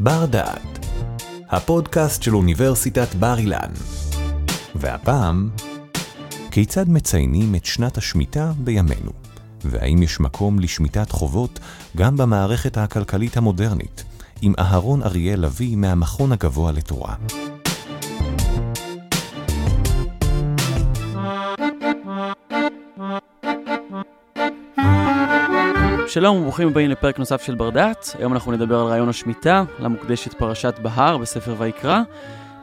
בר דעת, הפודקאסט של אוניברסיטת בר אילן. והפעם, כיצד מציינים את שנת השמיטה בימינו? והאם יש מקום לשמיטת חובות גם במערכת הכלכלית המודרנית, עם אהרון אריאל לביא מהמכון הגבוה לתורה. שלום וברוכים הבאים לפרק נוסף של בר דעת. היום אנחנו נדבר על רעיון השמיטה, למוקדשת פרשת בהר בספר ויקרא,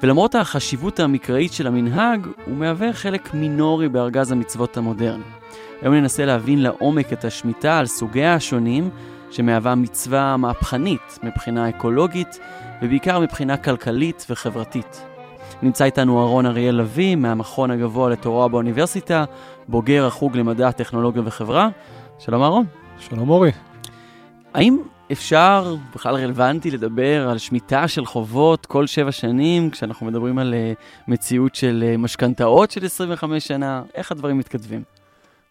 ולמרות החשיבות המקראית של המנהג, הוא מהווה חלק מינורי בארגז המצוות המודרני. היום ננסה להבין לעומק את השמיטה על סוגיה השונים, שמהווה מצווה מהפכנית מבחינה אקולוגית, ובעיקר מבחינה כלכלית וחברתית. נמצא איתנו אהרון אריאל לביא מהמכון הגבוה לתורה באוניברסיטה, בוגר החוג למדע, טכנולוגיה וחברה. שלום אהרון. שלום אורי. האם אפשר, בכלל רלוונטי, לדבר על שמיטה של חובות כל שבע שנים, כשאנחנו מדברים על uh, מציאות של uh, משכנתאות של 25 שנה? איך הדברים מתכתבים?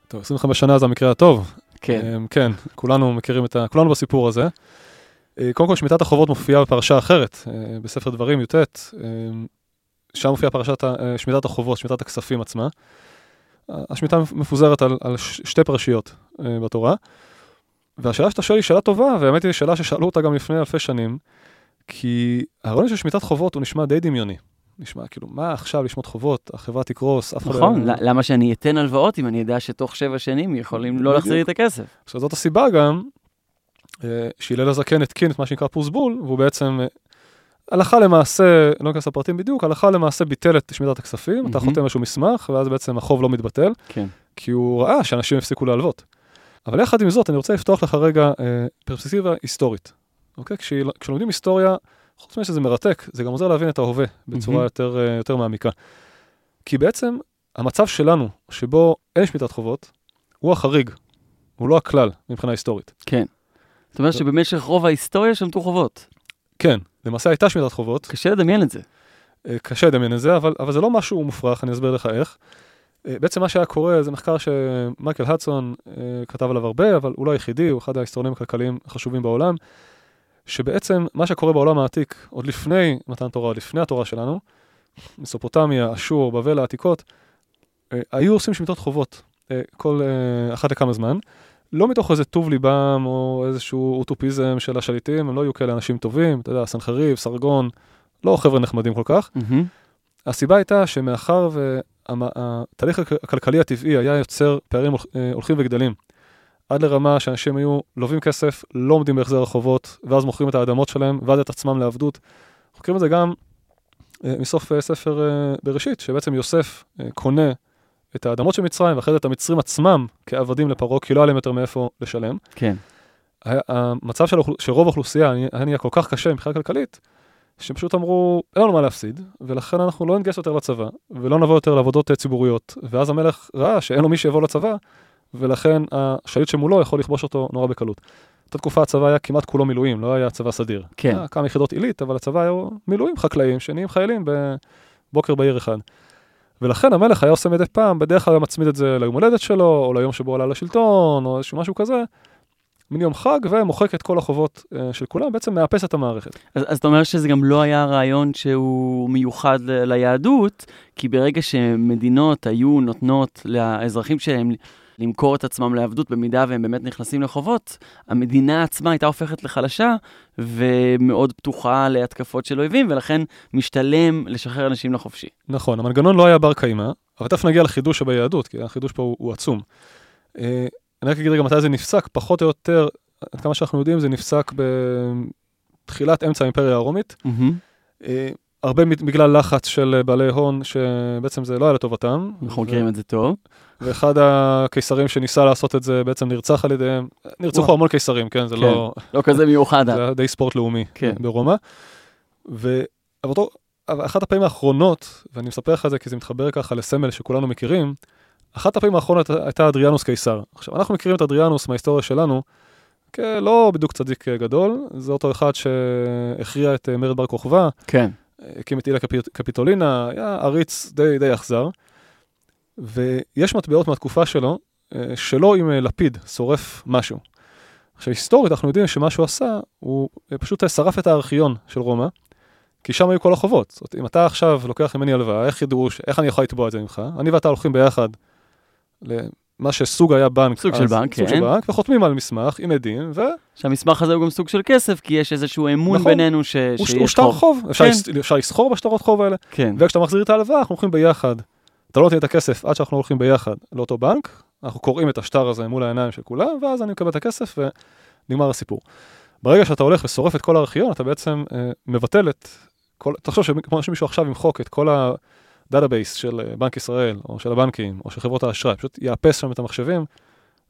טוב, 25 שנה זה המקרה הטוב. כן. Um, כן, כולנו מכירים את ה... כולנו בסיפור הזה. Uh, קודם כל, שמיטת החובות מופיעה בפרשה אחרת, uh, בספר דברים י"ט, uh, שם מופיעה פרשת uh, שמיטת החובות, שמיטת הכספים עצמה. השמיטה מפוזרת על, על שתי פרשיות uh, בתורה. והשאלה שאתה שואל היא שאלה טובה, והאמת היא שאלה ששאלו אותה גם לפני אלפי שנים, כי הרעיון של שמיטת חובות הוא נשמע די דמיוני. נשמע כאילו, מה עכשיו לשמוט חובות, החברה תקרוס, אף אחד לא... נכון, למה שאני אתן הלוואות אם אני יודע שתוך שבע שנים יכולים לא להחזיר לי את הכסף? עכשיו זאת הסיבה גם, אה, שהלל הזקן התקין את מה שנקרא פוסבול, והוא בעצם אה, הלכה למעשה, לא ניכנס לפרטים בדיוק, הלכה למעשה ביטל את שמיטת הכספים, אתה חותם איזשהו מסמך, ואז בעצם החוב לא מתבטל, כן. כי הוא ראה שאנשים הפסיקו להלוות. אבל יחד עם זאת, אני רוצה לפתוח לך רגע אה, פרספקטיבה היסטורית. אוקיי? כשלומדים היסטוריה, חוץ מזה שזה מרתק, זה גם עוזר להבין את ההווה בצורה mm-hmm. יותר, אה, יותר מעמיקה. כי בעצם המצב שלנו, שבו אין שמיטת חובות, הוא החריג, הוא לא הכלל מבחינה היסטורית. כן. זאת אומרת שבמשך רוב ההיסטוריה שמטו חובות. כן, למעשה הייתה שמיטת חובות. קשה לדמיין את זה. אה, קשה לדמיין את זה, אבל, אבל זה לא משהו מופרך, אני אסביר לך איך. אה, בעצם מה שהיה קורה זה מחקר שמייקל הדסון אה, כתב עליו הרבה, אבל הוא לא היחידי, הוא אחד ההיסטורונים הכלכליים החשובים בעולם, שבעצם מה שקורה בעולם העתיק, עוד לפני מתן תורה, עוד לפני התורה שלנו, מסופוטמיה, אשור, בבל העתיקות, אה, היו עושים שמיטות חובות כל אחת לכמה זמן. לא מתוך איזה טוב ליבם או איזשהו אוטופיזם של השליטים, הם לא היו כאלה אנשים טובים, אתה יודע, סנחריב, סרגון, לא חבר'ה נחמדים כל כך. Mm-hmm. הסיבה הייתה שמאחר והתהליך הכלכלי הטבעי היה יוצר פערים אה, הולכים וגדלים. עד לרמה שאנשים היו לווים כסף, לא עומדים בהחזר החובות, ואז מוכרים את האדמות שלהם, ואז את עצמם לעבדות. מכירים את זה גם אה, מסוף אה, ספר בראשית, שבעצם יוסף קונה את האדמות של מצרים, ואחרי זה את המצרים עצמם כעבדים לפרעה, כי לא היה להם יותר מאיפה לשלם. כן. המצב של, של רוב האוכלוסייה היה נהיה כל כך קשה מבחינה כלכלית, שפשוט אמרו, אין לנו מה להפסיד, ולכן אנחנו לא נתגייס יותר לצבא, ולא נבוא יותר לעבודות אה, ציבוריות. ואז המלך ראה שאין לו מי שיבוא לצבא, ולכן השליט שמולו יכול לכבוש אותו נורא בקלות. באותה תקופה הצבא היה כמעט כולו מילואים, לא היה צבא סדיר. כן. היה כמה יחידות עילית, אבל הצבא היה מילואים חקלאים שנהיים חיילים בבוקר בעיר אחד. ולכן המלך היה עושה מדי פעם, בדרך כלל היה מצמיד את זה ליום הולדת שלו, או ליום שבו עלה לשלטון, או איזשהו משהו כזה, מין יום חג ומוחק את כל החובות uh, של כולם, בעצם מאפס את המערכת. אז, אז אתה אומר שזה גם לא היה רעיון שהוא מיוחד ל- ליהדות, כי ברגע שמדינות היו נותנות לאזרחים שלהם למכור את עצמם לעבדות במידה והם באמת נכנסים לחובות, המדינה עצמה הייתה הופכת לחלשה ומאוד פתוחה להתקפות של אויבים, ולכן משתלם לשחרר אנשים לחופשי. נכון, המנגנון לא היה בר קיימא, אבל תכף נגיע לחידוש שביהדות, כי החידוש פה הוא, הוא עצום. אני רק אגיד רגע מתי זה נפסק, פחות או יותר, עד כמה שאנחנו יודעים, זה נפסק בתחילת אמצע האימפריה הרומית. Mm-hmm. הרבה בגלל לחץ של בעלי הון, שבעצם זה לא היה לטובתם. אנחנו מכירים את זה טוב. ואחד הקיסרים שניסה לעשות את זה בעצם נרצח על ידיהם. נרצחו המון קיסרים, כן? זה כן. לא... לא כזה מיוחד. זה היה די ספורט לאומי כן. ברומא. ואחת הפעמים האחרונות, ואני מספר לך את זה כי זה מתחבר ככה לסמל שכולנו מכירים, אחת הפעמים האחרונות הייתה אדריאנוס קיסר. עכשיו, אנחנו מכירים את אדריאנוס מההיסטוריה שלנו, כלא בדיוק צדיק גדול, זה אותו אחד שהכריע את אה, מרד בר כוכבא. כן. הקים את אילה קפיט, קפיטולינה, היה עריץ די, די אכזר. ויש מטבעות מהתקופה שלו, אה, שלו עם אה, לפיד שורף משהו. עכשיו, היסטורית אנחנו יודעים שמה שהוא עשה, הוא פשוט שרף את הארכיון של רומא, כי שם היו כל החובות. זאת אומרת, אם אתה עכשיו לוקח ממני הלוואה, איך ידעו, איך אני יכול לתבוע את זה ממך? אני ואתה הולכים ביחד למה שסוג היה בנק. סוג של בנק, סוג כן. של בנק, וחותמים על מסמך עם עדים, ו... שהמסמך הזה הוא גם סוג של כסף, כי יש איזשהו אמון נכון. בינינו ש... הוא שיש הוא שטר חוב, אפשר כן. אפשר לסחור בשטרות חוב האלה, כן, וכשאתה מחזיר את ההלוואה, אנחנו הולכים ביחד. אתה לא נותן את הכסף עד שאנחנו הולכים ביחד לאותו בנק, אנחנו קוראים את השטר הזה מול העיניים של כולם, ואז אני מקבל את הכסף ונגמר הסיפור. ברגע שאתה הולך ושורף את כל הארכיון, אתה בעצם אה, מבטל את כל, תחשוב שכמו שמישהו עכשיו ימחוק את כל ה database של אה, בנק ישראל, או של הבנקים, או של חברות האשראי, פשוט יאפס שם את המחשבים.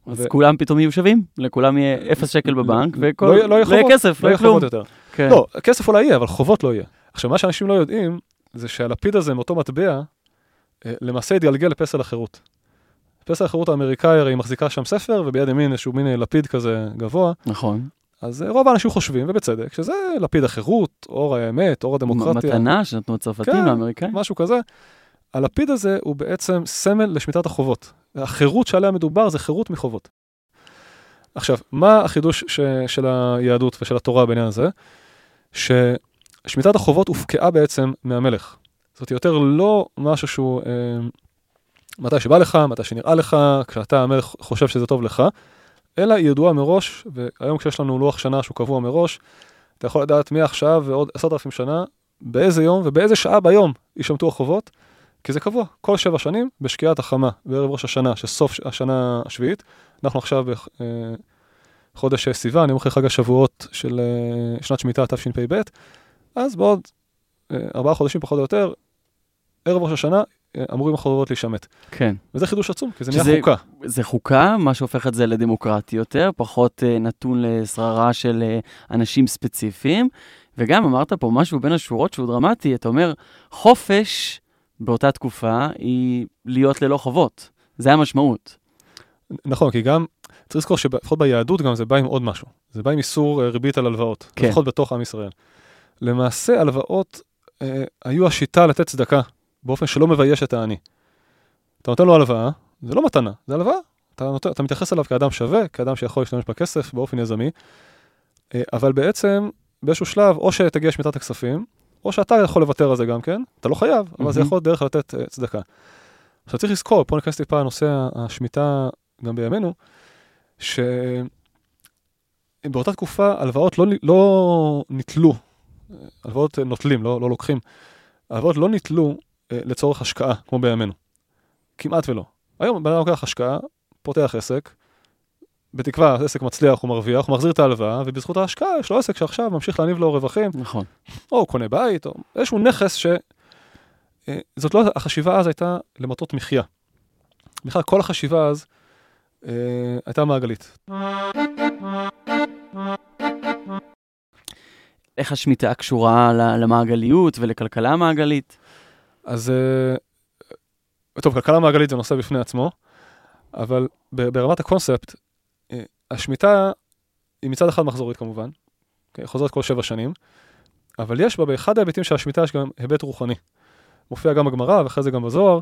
אז ו- כולם פתאום יהיו שווים, לכולם יהיה אפס שקל בבנק, וכל... לא יהיה- לא יהיה לא יהיה חובות, כסף, לא לא יהיה כלום. חובות יותר. כן. לא, כסף אולי יהיה, אבל חובות לא יהיה. עכשיו, מה שאנשים לא יודעים, זה שהלפיד הזה מאותו מטבע, אה, למעשה התגלגל לפסל החירות. פסל החירות האמריקאי הרי מחזיקה שם ספר, וביד ימין איזשהו מין אה, לפיד כזה גבוה, נכון. אז אה, רוב האנשים חושבים, ובצדק, שזה לפיד החירות, אור האמת, אור הדמוקרטיה, מתנה שנתנו הצרפתים כן. לאמריקאים. משהו כזה. הלפיד הזה הוא בעצם סמל לשמיטת החובות. החירות שעליה מדובר זה חירות מחובות. עכשיו, מה החידוש ש, של היהדות ושל התורה בעניין הזה? ששמיטת החובות הופקעה בעצם מהמלך. זאת יותר לא משהו שהוא אה, מתי שבא לך, מתי שנראה לך, כשאתה המלך חושב שזה טוב לך, אלא היא ידועה מראש, והיום כשיש לנו לוח שנה שהוא קבוע מראש, אתה יכול לדעת מעכשיו ועוד עשרת אלפים שנה, באיזה יום ובאיזה שעה ביום יישמטו החובות, כי זה קבוע. כל שבע שנים, בשקיעת החמה, בערב ראש השנה, שסוף השנה השביעית, אנחנו עכשיו בחודש סיוון, יום אחרי חג השבועות של אה, שנת שמיטה תשפ"ב, אז בעוד אה, ארבעה חודשים פחות או יותר, ערב ראש השנה, אה, אמורים החובות להישמט. כן. וזה חידוש עצום, כי זה נהיה חוקה. זה חוקה, מה שהופך את זה לדמוקרטי יותר, פחות אה, נתון לשררה של אה, אנשים ספציפיים. וגם אמרת פה משהו בין השורות שהוא דרמטי, אתה אומר, חופש באותה תקופה היא להיות ללא חובות. זה המשמעות. נכון, כי גם, צריך לזכור שלפחות ביהדות גם זה בא עם עוד משהו. זה בא עם איסור אה, ריבית על הלוואות, כן. לפחות בתוך עם ישראל. למעשה, הלוואות אה, היו השיטה לתת צדקה באופן שלא מבייש את העני. אתה נותן לו הלוואה, זה לא מתנה, זה הלוואה. אתה, נותן, אתה מתייחס אליו כאדם שווה, כאדם שיכול להשתמש בכסף באופן יזמי, אה, אבל בעצם באיזשהו שלב, או שתגיע שמיטת הכספים, או שאתה יכול לוותר על זה גם כן, אתה לא חייב, אבל זה מהמם. יכול דרך לתת אה, צדקה. עכשיו צריך לזכור, פה ניכנס טיפה לנושא השמיטה גם בימינו, שבאותה תקופה הלוואות לא, לא ניטלו, הלוואות נוטלים, לא, לא לוקחים, הלוואות לא אה, לצורך השקעה, כמו בימינו. כמעט ולא. היום בן אדם לוקח השקעה, פותח עסק, בתקווה העסק מצליח, הוא מרוויח, הוא מחזיר את ההלוואה, ובזכות ההשקעה יש לו עסק שעכשיו ממשיך להניב לו רווחים, נכון. או הוא קונה בית, או איזשהו נכס ש... אה, זאת לא, החשיבה אז הייתה למטרות מחיה. בכלל, כל החשיבה אז אה, הייתה מעגלית. איך השמיטה קשורה למעגליות ולכלכלה מעגלית? אז אה, טוב, כלכלה מעגלית זה נושא בפני עצמו, אבל ברמת הקונספט, אה, השמיטה היא מצד אחד מחזורית כמובן, כן, חוזרת כל שבע שנים, אבל יש בה, באחד ההיבטים של השמיטה יש גם היבט רוחני. מופיע גם בגמרא ואחרי זה גם בזוהר,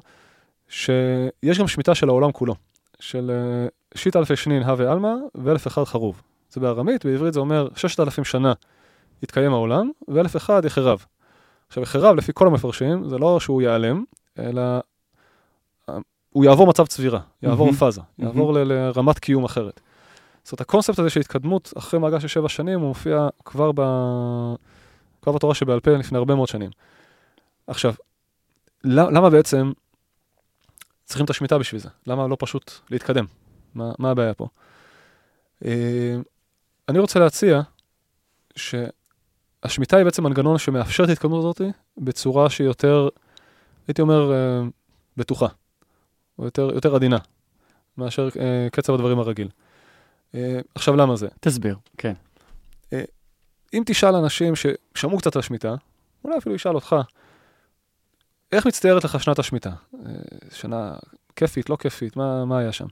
שיש גם שמיטה של העולם כולו, של אה, שיט אלפי שנין הווה עלמא ואלף אחד חרוב. זה בארמית, בעברית זה אומר ששת אלפים שנה יתקיים העולם, ואלף אחד יחרב. עכשיו, יחרב, לפי כל המפרשים, זה לא שהוא ייעלם, אלא אה, הוא יעבור מצב צבירה, יעבור מהמם. פאזה, יעבור ל- לרמת קיום אחרת. זאת אומרת, הקונספט הזה של התקדמות אחרי מעגל של שבע שנים, הוא מופיע כבר, ב... כבר בתורה שבעל פה לפני הרבה מאוד שנים. עכשיו, למה בעצם צריכים את השמיטה בשביל זה? למה לא פשוט להתקדם? מה, מה הבעיה פה? אה, אני רוצה להציע שהשמיטה היא בעצם מנגנון שמאפשר את ההתקדמות הזאת בצורה שהיא יותר, הייתי אומר, אה, בטוחה, או יותר, יותר עדינה, מאשר אה, קצב הדברים הרגיל. אה, עכשיו, למה זה? תסביר, כן. אם תשאל אנשים ששמעו קצת על השמיטה, אולי אפילו ישאל אותך, איך מצטיירת לך שנת השמיטה? אה, שנה כיפית, לא כיפית, מה, מה היה שם?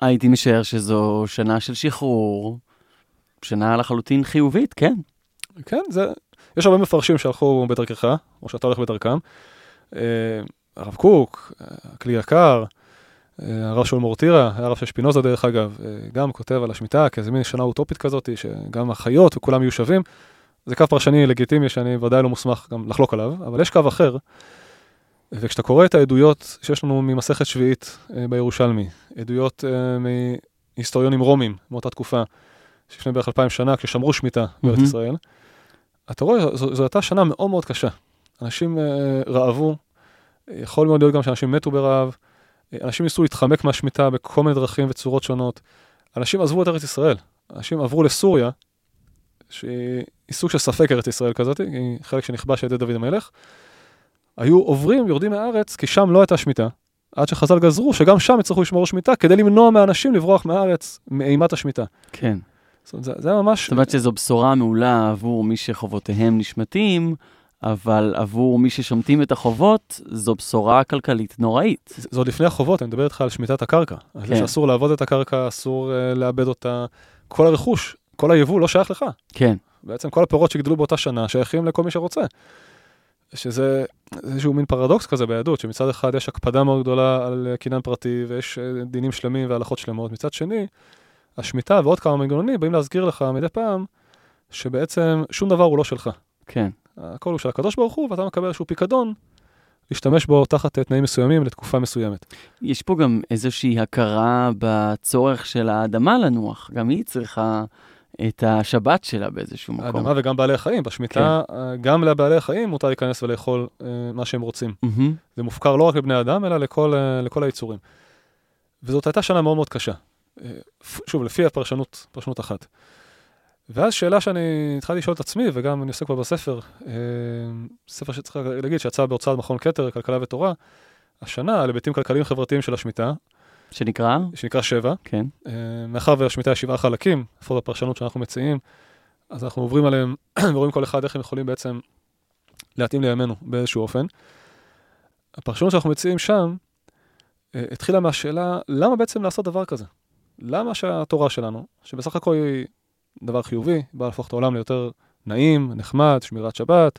הייתי משער שזו שנה של שחרור, שנה לחלוטין חיובית, כן. כן, זה, יש הרבה מפרשים שהלכו בדרכך, או שאתה הולך בדרכם. אה, הרב קוק, הכלי יקר, אה, הרב שאול מורטירה, הרב של שפינוזה דרך אגב, אה, גם כותב על השמיטה כאיזה מין שנה אוטופית כזאת, שגם החיות וכולם יהיו שווים. זה קו פרשני לגיטימי שאני ודאי לא מוסמך גם לחלוק עליו, אבל יש קו אחר. וכשאתה קורא את העדויות שיש לנו ממסכת שביעית בירושלמי, עדויות מהיסטוריונים רומים מאותה תקופה, שלפני בערך אלפיים שנה, כששמרו שמיטה בארץ ישראל, אתה רואה, זו, זו הייתה שנה מאוד מאוד קשה. אנשים רעבו, יכול מאוד להיות גם שאנשים מתו ברעב, אנשים ניסו להתחמק מהשמיטה בכל מיני דרכים וצורות שונות. אנשים עזבו את ארץ ישראל, אנשים עברו לסוריה, שהיא סוג של ספק ארץ ישראל כזאת, היא חלק שנכבש על ידי דוד המלך. היו עוברים, יורדים מהארץ, כי שם לא הייתה שמיטה, עד שחז"ל גזרו שגם שם יצטרכו לשמור שמיטה, כדי למנוע מאנשים לברוח מהארץ מאימת השמיטה. כן. זאת אומרת, זה, זה ממש... זאת אומרת שזו בשורה מעולה עבור מי שחובותיהם נשמטים, אבל עבור מי ששומטים את החובות, זו בשורה כלכלית נוראית. זה עוד לפני החובות, אני מדבר איתך על שמיטת הקרקע. כן. זה שאסור לעבוד את הקרקע, אסור uh, לאבד אותה. כל הרכוש, כל היבוא לא שייך לך. כן. בעצם כל הפירות שגדלו באותה שנה שייכים לכל מי שרוצה. שזה איזשהו מין פרדוקס כזה ביהדות, שמצד אחד יש הקפדה מאוד גדולה על קניין פרטי ויש אה, דינים שלמים והלכות שלמות, מצד שני, השמיטה ועוד כמה מנגנונים באים להזכיר לך מדי פעם שבעצם שום דבר הוא לא שלך. כן. הכל הוא של הקדוש ברוך הוא, ואתה מקבל איזשהו פיקדון להשתמש בו תחת תנאים מסוימים לתקופה מסוימת. יש פה גם איזושהי הכרה בצורך של האדמה לנוח, גם היא צריכה את השבת שלה באיזשהו מקום. האדמה וגם בעלי החיים, בשמיטה, כן. גם לבעלי החיים מותר להיכנס ולאכול uh, מה שהם רוצים. Mm-hmm. זה מופקר לא רק לבני אדם, אלא לכל, uh, לכל היצורים. וזאת הייתה שנה מאוד מאוד קשה. Uh, שוב, לפי הפרשנות, פרשנות אחת. ואז שאלה שאני התחלתי לשאול את עצמי, וגם אני עוסק בה בספר, אה, ספר שצריך להגיד שיצא בהוצאת מכון כתר, כלכלה ותורה, השנה על היבטים כלכליים חברתיים של השמיטה. שנקרא? שנקרא שבע. כן. אה, מאחר והשמיטה יש שבעה חלקים, לפחות הפרשנות שאנחנו מציעים, אז אנחנו עוברים עליהם ורואים כל אחד איך הם יכולים בעצם להתאים לימינו באיזשהו אופן. הפרשנות שאנחנו מציעים שם אה, התחילה מהשאלה, למה בעצם לעשות דבר כזה? למה שהתורה שלנו, שבסך הכל היא דבר חיובי, בא להפוך את העולם ליותר נעים, נחמד, שמירת שבת,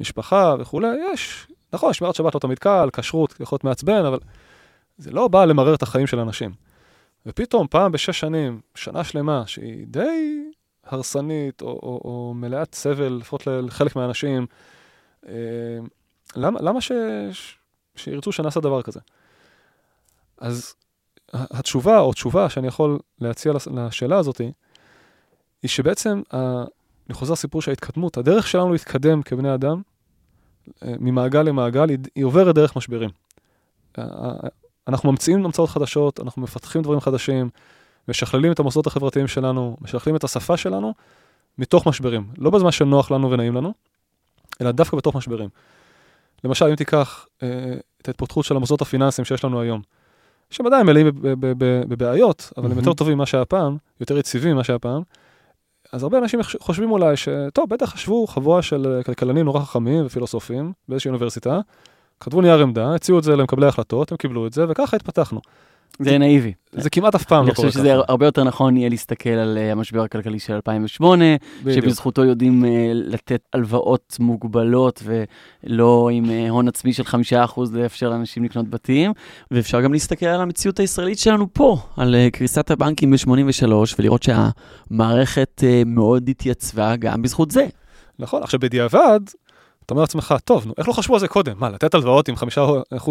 משפחה וכולי, יש. נכון, שמירת שבת לא תמיד קל, כשרות יכול להיות מעצבן, אבל זה לא בא למרר את החיים של אנשים. ופתאום, פעם בשש שנים, שנה שלמה, שהיא די הרסנית, או, או, או מלאת סבל, לפחות לחלק מהאנשים, אה, למה, למה ש, שירצו שנעשה דבר כזה? אז התשובה, או תשובה שאני יכול להציע לשאלה הזאת, היא שבעצם, אני חוזר לסיפור של ההתקדמות, הדרך שלנו להתקדם כבני אדם, אה, ממעגל למעגל, היא, עוברת דרך משברים. אנחנו ממציאים המצאות חדשות, אנחנו מפתחים דברים חדשים, משכללים את המוסדות החברתיים שלנו, משכללים את השפה שלנו, מתוך משברים. לא בזמן שנוח לנו ונעים לנו, אלא דווקא בתוך משברים. למשל, אם תיקח אה, את ההתפתחות של המוסדות הפיננסיים שיש לנו היום, שהם עדיין מלאים בבעיות, אבל. הם יותר טובים ממה שהיה פעם, יותר יציבים ממה שהיה פעם, אז הרבה אנשים חושבים אולי שטוב, בטח חשבו חבורה של אה, כלכלנים נורא חכמים ופילוסופים באיזושהי אוניברסיטה, כתבו נייר עמדה, הציעו את זה למקבלי ההחלטות, הם קיבלו את זה, וככה התפתחנו. זה נאיבי. זה כמעט אף פעם לא קורה ככה. אני חושב שזה הרבה יותר נכון יהיה להסתכל על אה, המשבר הכלכלי של 2008, שבזכותו יודעים אה, לתת הלוואות מוגבלות ולא עם אה, הון עצמי של 5% לאפשר לאנשים לקנות בתים, ואפשר גם להסתכל על המציאות הישראלית שלנו פה, על קריסת הבנקים ב-83, ולראות שהמערכת מאוד התייצבה גם בזכות זה. נכון, עכשיו בדיעבד, אתה אומר לעצמך, טוב, נו, איך לא חשבו על זה קודם? מה, לתת הלוואות עם 5%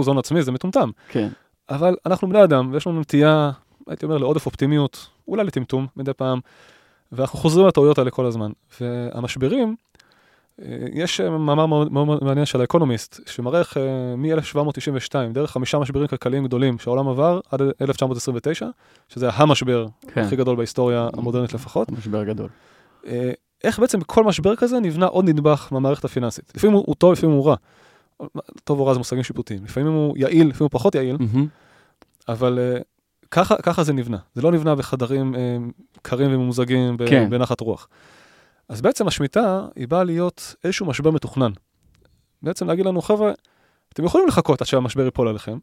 הון עצמי זה מטומטם. כן. אבל אנחנו בני אדם, ויש לנו נטייה, הייתי אומר, לעודף אופטימיות, אולי לטמטום מדי פעם, ואנחנו חוזרים לטעויות האלה כל הזמן. והמשברים, אה, יש מאמר מאוד, מאוד מעניין של האקונומיסט, שמראה איך אה, מ-1792, דרך חמישה משברים כלכליים גדולים שהעולם עבר עד 1929, שזה המשבר כן. הכי גדול בהיסטוריה המודרנית לפחות. משבר גדול. אה, איך בעצם בכל משבר כזה נבנה עוד נדבך מהמערכת הפיננסית. לפעמים הוא טוב, לפעמים הוא רע. טוב או רע זה מושגים שיפוטיים. לפעמים הוא יעיל, לפעמים הוא פחות יעיל, mm-hmm. אבל uh, ככה, ככה זה נבנה. זה לא נבנה בחדרים uh, קרים וממוזגים כן. בנחת רוח. אז בעצם השמיטה היא באה להיות איזשהו משבר מתוכנן. בעצם להגיד לנו, חבר'ה, אתם יכולים לחכות עד שהמשבר ייפול עליכם.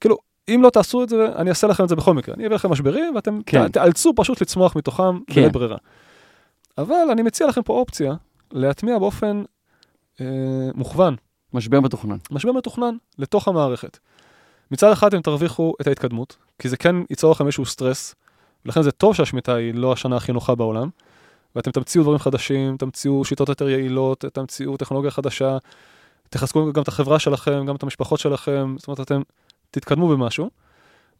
כאילו, אם לא תעשו את זה, אני אעשה לכם את זה בכל מקרה. אני אביא לכם משברים, ואתם כן. תאלצו פשוט לצמוח מתוכם כן. בלית ברירה. אבל אני מציע לכם פה אופציה להטמיע באופן אה, מוכוון משבר מתוכנן. משבר מתוכנן, לתוך המערכת. מצד אחד אתם תרוויחו את ההתקדמות, כי זה כן ייצור לכם איזשהו סטרס, ולכן זה טוב שהשמיטה היא לא השנה הכי נוחה בעולם, ואתם תמציאו דברים חדשים, תמציאו שיטות יותר יעילות, תמציאו טכנולוגיה חדשה, תחזקו גם את החברה שלכם, גם את המשפחות שלכם, זאת אומרת, אתם תתקדמו במשהו.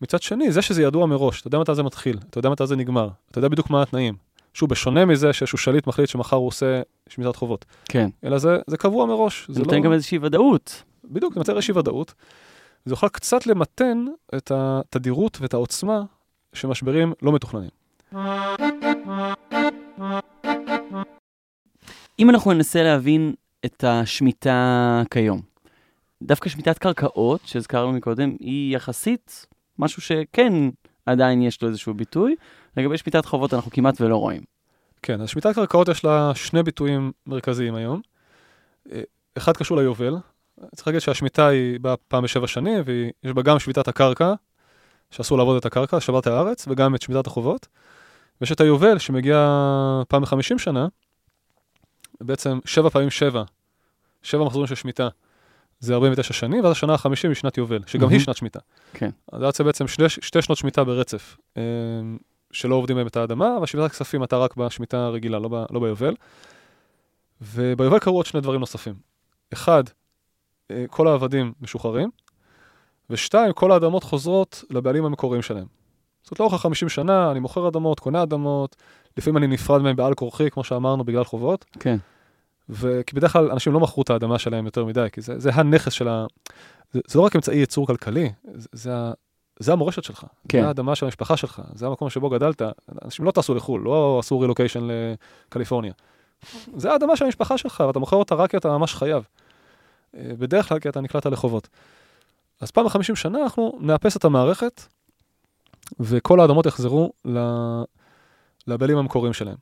מצד שני, זה שזה ידוע מראש, אתה יודע מתי זה מתחיל, אתה יודע מתי זה נגמר, אתה יודע בדיוק מה התנאים. שוב, בשונה מזה שאיזשהו שליט מחליט שמחר הוא עושה שמיטת חובות. כן. אלא זה, זה קבוע מראש. זה נותן לא... גם איזושהי ודאות. בדיוק, זה נותן איזושהי ודאות. זה יכול קצת למתן את התדירות ואת העוצמה שמשברים לא מתוכננים. אם אנחנו ננסה להבין את השמיטה כיום, דווקא שמיטת קרקעות, שהזכרנו מקודם, היא יחסית משהו שכן עדיין יש לו איזשהו ביטוי. לגבי שמיטת חובות אנחנו כמעט ולא רואים. כן, אז שמיטת קרקעות יש לה שני ביטויים מרכזיים היום. אה, אחד קשור ליובל, צריך להגיד שהשמיטה היא באה פעם בשבע שנים, ויש בה גם שמיטת הקרקע, שאסור לעבוד את הקרקע, שבת הארץ, וגם את שמיטת החובות. ויש את היובל שמגיע פעם בחמישים שנה, בעצם שבע פעמים שבע, שבע מחזורים של שמיטה. זה 49 שנים, ואז השנה ה-50 היא שנת יובל, שגם mm-hmm. היא שנת שמיטה. כן. אז זה בעצם שני, שתי שנות שמיטה ברצף, אה, שלא עובדים בהם את האדמה, אבל שמיטת הכספים אתה רק בשמיטה הרגילה, לא, ב, לא ביובל. וביובל קרו עוד שני דברים נוספים. אחד, אה, כל העבדים משוחררים, ושתיים, כל האדמות חוזרות לבעלים המקוריים שלהם. זאת לאורך ה-50 שנה, אני מוכר אדמות, קונה אדמות, לפעמים אני נפרד מהם בעל כורחי, כמו שאמרנו, בגלל חובות. כן. וכי בדרך כלל אנשים לא מכרו את האדמה שלהם יותר מדי, כי זה, זה הנכס של ה... זה, זה לא רק אמצעי ייצור כלכלי, זה, זה, זה המורשת שלך. כן. זה האדמה של המשפחה שלך, זה המקום שבו גדלת. אנשים לא טסו לחו"ל, לא עשו רילוקיישן לקליפורניה. זה האדמה של המשפחה שלך, ואתה מוכר אותה רק כי אתה ממש חייב. אה, בדרך כלל כי אתה נקלעת לחובות. אז פעם ב-50 שנה אנחנו נאפס את המערכת, וכל האדמות יחזרו לבעלים המקוריים שלהם.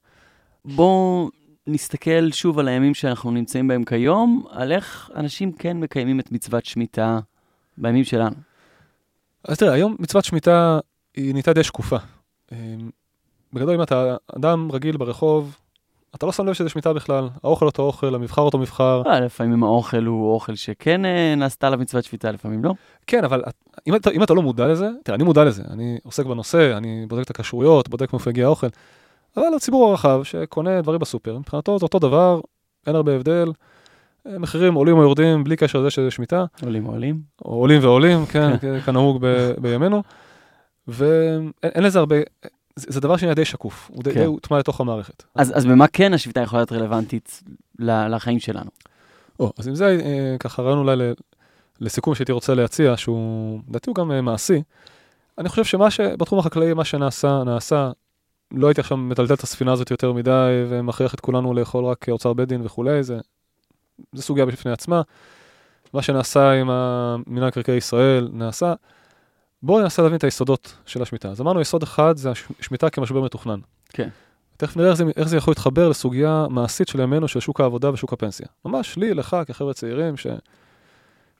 בואו נסתכל שוב על הימים שאנחנו נמצאים בהם כיום, על איך אנשים כן מקיימים את מצוות שמיטה בימים שלנו. אז תראה, היום מצוות שמיטה היא נהייתה די שקופה. אמ, בגדול, אם אתה אדם רגיל ברחוב, אתה לא שם לב שזה שמיטה בכלל. האוכל אותו אוכל, המבחר אותו מבחר. אה, לפעמים האוכל הוא אוכל שכן אה, נעשתה עליו מצוות שמיטה, לפעמים לא. כן, אבל אם אתה, אם אתה לא מודע לזה, תראה, אני מודע לזה, אני עוסק בנושא, אני בודק את הכשרויות, בודק מאיפה הגיע האוכל. אבל הציבור הרחב שקונה דברים בסופר, מבחינתו זה אותו דבר, אין הרבה הבדל. מחירים עולים או יורדים בלי קשר לזה שזה שמיטה. עולים או עולים. או עולים ועולים, כן, כנהוג בימינו. ואין לזה הרבה, זה, זה דבר שנהיה די שקוף, הוא כן. די הוטמע לתוך המערכת. אז, אז במה כן השביתה יכולה להיות רלוונטית לחיים שלנו? או, אז עם זה אה, ככה רעיון אולי לסיכום שהייתי רוצה להציע, שהוא לדעתי הוא גם אה, מעשי. אני חושב שמה שבתחום החקלאי, מה שנעשה, נעשה, לא הייתי עכשיו מטלטל את הספינה הזאת יותר מדי ומכריח את כולנו לאכול רק אוצר בית דין וכולי, זה, זה סוגיה בפני עצמה. מה שנעשה עם מינהל מקרקעי ישראל נעשה. בואו ננסה להבין את היסודות של השמיטה. אז אמרנו, יסוד אחד זה השמיטה כמשבר מתוכנן. כן. תכף נראה איך זה, איך זה יכול להתחבר לסוגיה מעשית של ימינו של שוק העבודה ושוק הפנסיה. ממש לי, לך, כחבר'ה צעירים, ש...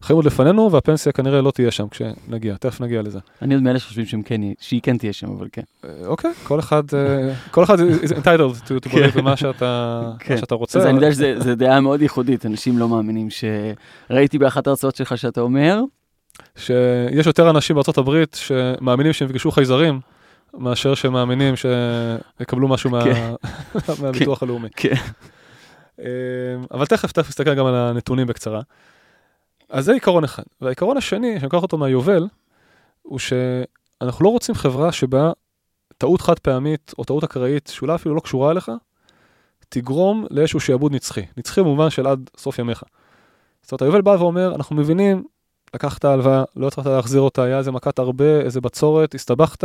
חיים עוד לפנינו, והפנסיה כנראה לא תהיה שם כשנגיע, תכף נגיע לזה. אני עוד מאלה שחושבים כן, שהיא כן תהיה שם, אבל כן. אה, אוקיי, כל אחד, אה, כל אחד is entitled to believe כן. במה שאתה, כן. שאתה רוצה. אז אני יודע שזו דעה מאוד ייחודית, אנשים לא מאמינים שראיתי באחת ההרצאות שלך שאתה אומר. שיש יותר אנשים בארצות הברית שמאמינים שהם יפגשו חייזרים, מאשר שמאמינים שיקבלו משהו כן. מהביטוח הלאומי. כן. אה, אבל תכף, תכף נסתכל גם על הנתונים בקצרה. אז זה עיקרון אחד. והעיקרון השני, שאני לוקח אותו מהיובל, הוא שאנחנו לא רוצים חברה שבה טעות חד פעמית או טעות אקראית, שאולי אפילו לא קשורה אליך, תגרום לאיזשהו שעבוד נצחי. נצחי במובן של עד סוף ימיך. זאת אומרת, היובל בא ואומר, אנחנו מבינים, לקחת הלוואה, לא הצלחת להחזיר אותה, היה איזה מכת הרבה, איזה בצורת, הסתבכת,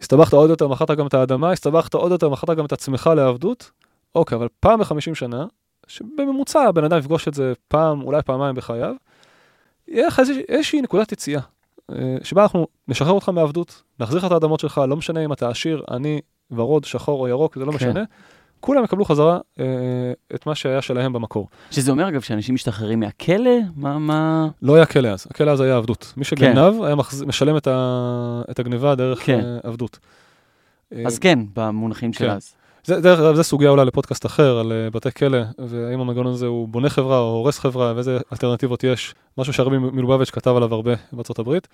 הסתבכת עוד יותר, מכרת גם את האדמה, הסתבכת עוד יותר, מכרת גם את עצמך לעבדות. אוקיי, אבל פעם בחמישים שנה, שבממוצע הבן אדם יפגוש את זה פעם, אולי פעמיים בחייו, יהיה לך איזושהי נקודת יציאה, אה, שבה אנחנו נשחרר אותך מעבדות, נחזיר לך את האדמות שלך, לא משנה אם אתה עשיר, עני, ורוד, שחור או ירוק, זה לא כן. משנה. כולם יקבלו חזרה אה, את מה שהיה שלהם במקור. שזה אומר אגב שאנשים משתחררים מהכלא? מה, מה... לא היה כלא אז, הכלא אז היה עבדות. מי שגנב כן. היה מחז... משלם את, ה... את הגניבה דרך כן. אה, עבדות. אז כן, במונחים של כן. אז. זה, דרך אגב, זה סוגיה אולי לפודקאסט אחר, על אה, בתי כלא, והאם המנגנון הזה הוא בונה חברה או הורס חברה, ואיזה אלטרנטיבות יש. משהו שהרבי מלובביץ' כתב עליו הרבה בארצות הברית,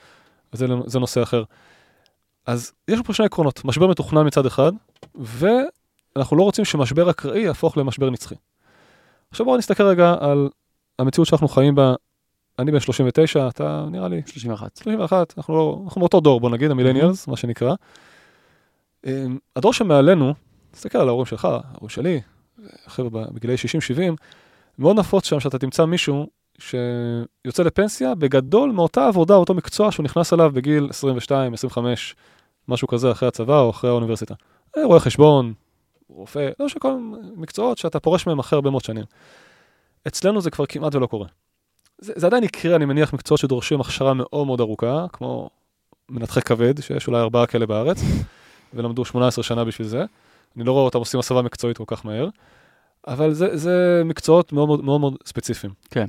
וזה זה נושא אחר. אז יש פה שני עקרונות, משבר מתוכנן מצד אחד, ואנחנו לא רוצים שמשבר אקראי יהפוך למשבר נצחי. עכשיו בואו נסתכל רגע על המציאות שאנחנו חיים בה. אני בן 39, אתה נראה לי... 31. 31, אנחנו, לא, אנחנו באותו דור, בוא נגיד, המילניאלס, מה שנקרא. אמ, הדור שמעלינו, תסתכל על ההורים שלך, ההורים שלי, חבר'ה בגילאי 60-70, מאוד נפוץ שם שאתה תמצא מישהו שיוצא לפנסיה בגדול מאותה עבודה, אותו מקצוע שהוא נכנס אליו בגיל 22, 25, משהו כזה אחרי הצבא או אחרי האוניברסיטה. אה, רואה חשבון, רופא, לא שכל מקצועות שאתה פורש מהם אחרי הרבה מאוד שנים. אצלנו זה כבר כמעט ולא קורה. זה, זה עדיין יקרה, אני מניח, מקצועות שדורשים הכשרה מאוד מאוד ארוכה, כמו מנתחי כבד, שיש אולי ארבעה כאלה בארץ, ולמדו 18 שנה בשביל זה. אני לא רואה אותם עושים הסבה מקצועית כל כך מהר, אבל זה, זה מקצועות מאוד מאוד, מאוד מאוד ספציפיים. כן.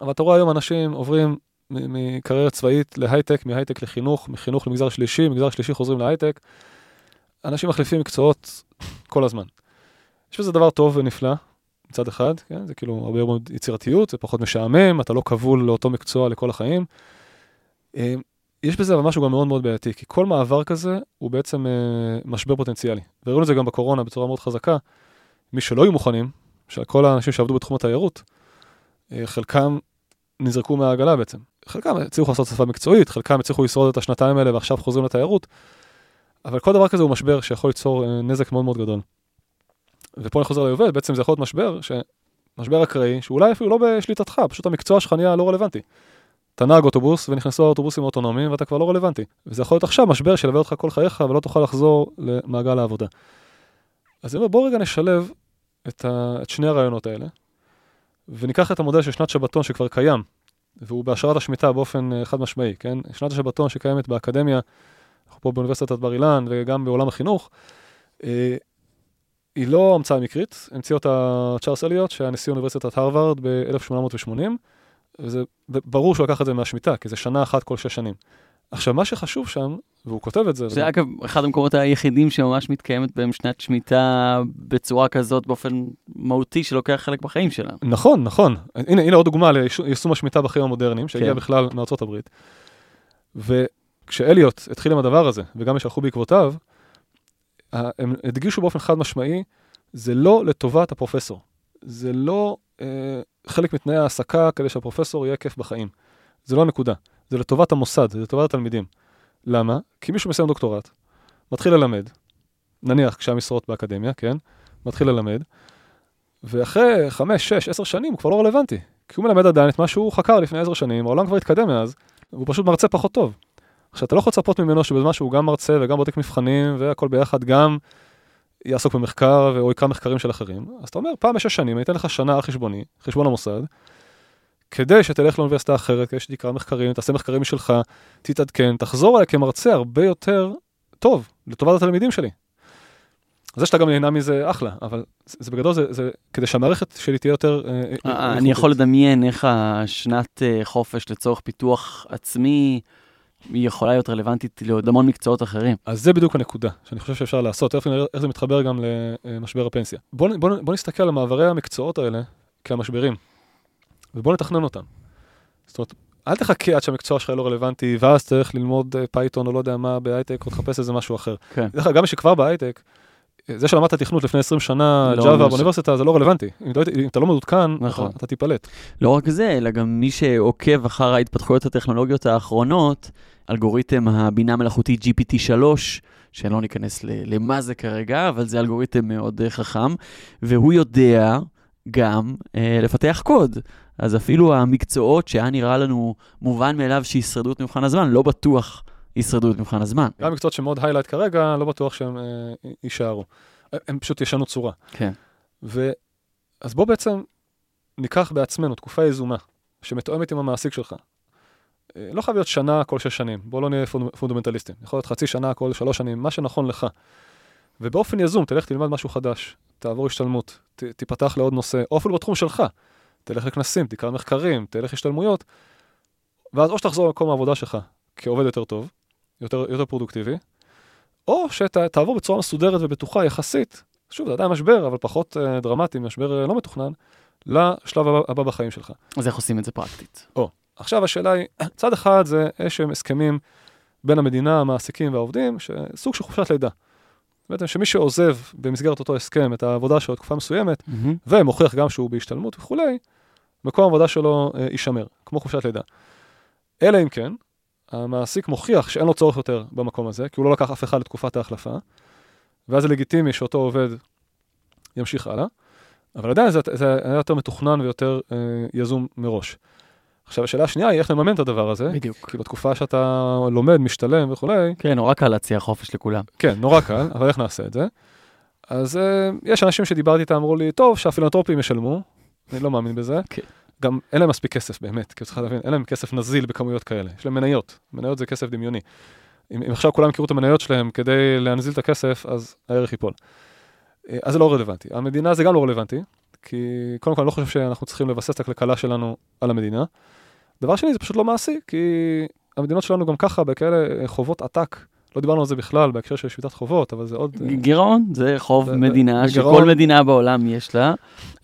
אבל אתה רואה היום אנשים עוברים מקריירה צבאית להייטק, מהייטק לחינוך, מחינוך למגזר שלישי, מגזר שלישי חוזרים להייטק. אנשים מחליפים מקצועות כל הזמן. יש בזה דבר טוב ונפלא, מצד אחד, כן? זה כאילו הרבה מאוד יצירתיות, זה פחות משעמם, אתה לא כבול לאותו מקצוע לכל החיים. יש בזה אבל משהו גם מאוד מאוד בעייתי, כי כל מעבר כזה הוא בעצם אה, משבר פוטנציאלי. וראינו את זה גם בקורונה בצורה מאוד חזקה. מי שלא היו מוכנים, כל האנשים שעבדו בתחום התיירות, אה, חלקם נזרקו מהעגלה בעצם. חלקם הצליחו לעשות שפה מקצועית, חלקם הצליחו לשרוד את השנתיים האלה ועכשיו חוזרים לתיירות. אבל כל דבר כזה הוא משבר שיכול ליצור אה, נזק מאוד מאוד גדול. ופה אני חוזר ליובל, בעצם זה יכול להיות משבר, ש... משבר אקראי, שאולי אפילו לא בשליטתך, פשוט המקצוע שלך נהיה לא רלוונטי. אתה נהג אוטובוס ונכנסו האוטובוסים האוטונומיים ואתה כבר לא רלוונטי. וזה יכול להיות עכשיו משבר שילווה אותך כל חייך ולא תוכל לחזור למעגל העבודה. אז אני אומר, בוא רגע נשלב את, ה... את שני הרעיונות האלה, וניקח את המודל של שנת שבתון שכבר קיים, והוא בהשראת השמיטה באופן אה, חד משמעי, כן? שנת השבתון שקיימת באקדמיה, אנחנו פה באוניברסיטת בר אילן וגם בעולם החינוך, אה, היא לא המצאה מקרית, המציא אותה צ'ארלס אליוט, שהיה נשיא אוניברסיטת הרווארד ב-1880, וזה ברור שהוא לקח את זה מהשמיטה, כי זה שנה אחת כל שש שנים. עכשיו, מה שחשוב שם, והוא כותב את זה... זה אגב אחד המקומות היחידים שממש מתקיימת בהם שנת שמיטה בצורה כזאת, באופן מהותי, שלוקח חלק בחיים שלה. נכון, נכון. הנה, הנה עוד דוגמה ליישום השמיטה בחיים המודרניים, שהגיע כן. בכלל מארצות הברית. וכשאליוט התחיל עם הדבר הזה, וגם יש בעקבותיו, הם הדגישו באופן חד משמעי, זה לא לטובת הפרופסור. זה לא אה, חלק מתנאי העסקה כדי שהפרופסור יהיה כיף בחיים. זה לא הנקודה. זה לטובת המוסד, זה לטובת התלמידים. למה? כי מישהו מסיים דוקטורט, מתחיל ללמד, נניח כשהמשרות באקדמיה, כן? מתחיל ללמד, ואחרי חמש, שש, עשר שנים הוא כבר לא רלוונטי. כי הוא מלמד עדיין את מה שהוא חקר לפני עשר שנים, העולם כבר התקדם מאז, והוא פשוט מרצה פחות טוב. עכשיו, אתה לא יכול לצפות ממנו שבזמן שהוא גם מרצה וגם בודק מבחנים והכל ביחד, גם יעסוק במחקר או יקרא מחקרים של אחרים. אז אתה אומר, פעם בשש שנים אני אתן לך שנה על חשבוני, חשבון המוסד, כדי שתלך לאוניברסיטה אחרת, כדי שתקרא מחקרים, תעשה מחקרים משלך, תתעדכן, תחזור אליי כמרצה הרבה יותר טוב, לטובת התלמידים שלי. זה שאתה גם נהנה מזה, אחלה, אבל זה, זה בגדול, זה, זה כדי שהמערכת שלי תהיה יותר... אה, אה, אה, אני יכול לדמיין איך השנת חופש לצורך פיתוח עצמי, היא יכולה להיות רלוונטית לעוד המון מקצועות אחרים. אז זה בדיוק הנקודה, שאני חושב שאפשר לעשות, איך, איך זה מתחבר גם למשבר הפנסיה. בואו בוא, בוא נסתכל על מעברי המקצועות האלה כמשברים. ובוא נתכנן אותם. זאת אומרת, אל תחכה עד שהמקצוע שלך לא רלוונטי, ואז צריך ללמוד פייתון או לא יודע מה בהייטק, או תחפש איזה משהו אחר. כן. דרך אגב, גם שכבר בהייטק, זה שלמדת תכנות לפני 20 שנה, לא ג'אווה באוניברסיטה, זה לא רלוונטי. אם, לא, אם אתה לא מעודכן, נכון. אתה, אתה תיפלט. לא רק זה, אלא גם מי שעוקב אחר ההתפתחויות הטכנולוגיות האחרונות, אלגוריתם הבינה מלאכותית GPT-3, שלא ניכנס למה זה כרגע, אבל זה אלגוריתם מאוד חכם, והוא יודע גם אה, לפתח קוד. אז אפילו המקצועות שהיה נראה לנו מובן מאליו שישרדו את מבחן הזמן, לא בטוח ישרדו את מבחן הזמן. גם מקצועות שמאוד היילייט כרגע, לא בטוח שהם אה, יישארו. הם פשוט ישנו צורה. כן. ו... אז בוא בעצם ניקח בעצמנו תקופה יזומה, שמתואמת עם המעסיק שלך. לא חייב להיות שנה כל שש שנים, בוא לא נהיה פונדמנטליסטים. יכול להיות חצי שנה כל שלוש שנים, מה שנכון לך. ובאופן יזום, תלך תלמד משהו חדש, תעבור השתלמות, ת, תיפתח לעוד נושא, או אפילו בתחום שלך. תלך לכנסים, תקרא מחקרים, תלך השתלמויות, ואז או שתחזור למקום העבודה שלך כעובד יותר טוב, יותר, יותר פרודוקטיבי, או שתעבור בצורה מסודרת ובטוחה יחסית שוב, זה עדיין משבר, אבל פחות uh, דרמטי, משבר uh, לא מתוכנן, לשלב הבא, הבא בחיים שלך. אז איך עושים את זה פרקטית? או, עכשיו השאלה היא, צד אחד זה איזשהם הסכמים בין המדינה, המעסיקים והעובדים, שסוג של חופשת לידה. בעצם שמי שעוזב במסגרת אותו הסכם את העבודה שלו תקופה מסוימת, Mm-hmm. ומוכיח גם שהוא בהשתלמות וכולי, מקום העבודה שלו אה, יישמר, כמו חופשת לידה. אלא אם כן, המעסיק מוכיח שאין לו צורך יותר במקום הזה, כי הוא לא לקח אף אחד לתקופת ההחלפה, ואז זה לגיטימי שאותו עובד ימשיך הלאה, אבל עדיין זה, זה היה יותר מתוכנן ויותר אה, יזום מראש. עכשיו, השאלה השנייה היא איך לממן את הדבר הזה, בדיוק. כי בתקופה שאתה לומד, משתלם וכולי, כן, נורא קל להציע חופש לכולם. כן, נורא קל, אבל איך נעשה את זה? אז uh, יש אנשים שדיברתי איתם, אמרו לי, טוב, שהפילנטרופים ישלמו, אני לא מאמין בזה. כן. גם אין להם מספיק כסף, באמת, כי צריך להבין, אין להם כסף נזיל בכמויות כאלה, יש להם מניות, מניות זה כסף דמיוני. אם, אם עכשיו כולם יכירו את המניות שלהם כדי להנזיל את הכסף, אז הערך ייפול. אה, אז זה לא רלוונטי. המדינה זה גם לא רלוונטי, כי קודם כל אני לא חושב שאנחנו צריכים לבסס את הכלכלה שלנו על המדינה. דבר שני, זה פשוט לא מעשי, כי המדינות שלנו גם ככה, בכאלה חובות עתק. לא דיברנו על זה בכלל בהקשר של שביתת חובות, אבל זה עוד... אה, גירעון זה חוב זה- מדינה זה שכל. מדינה בעולם יש לה.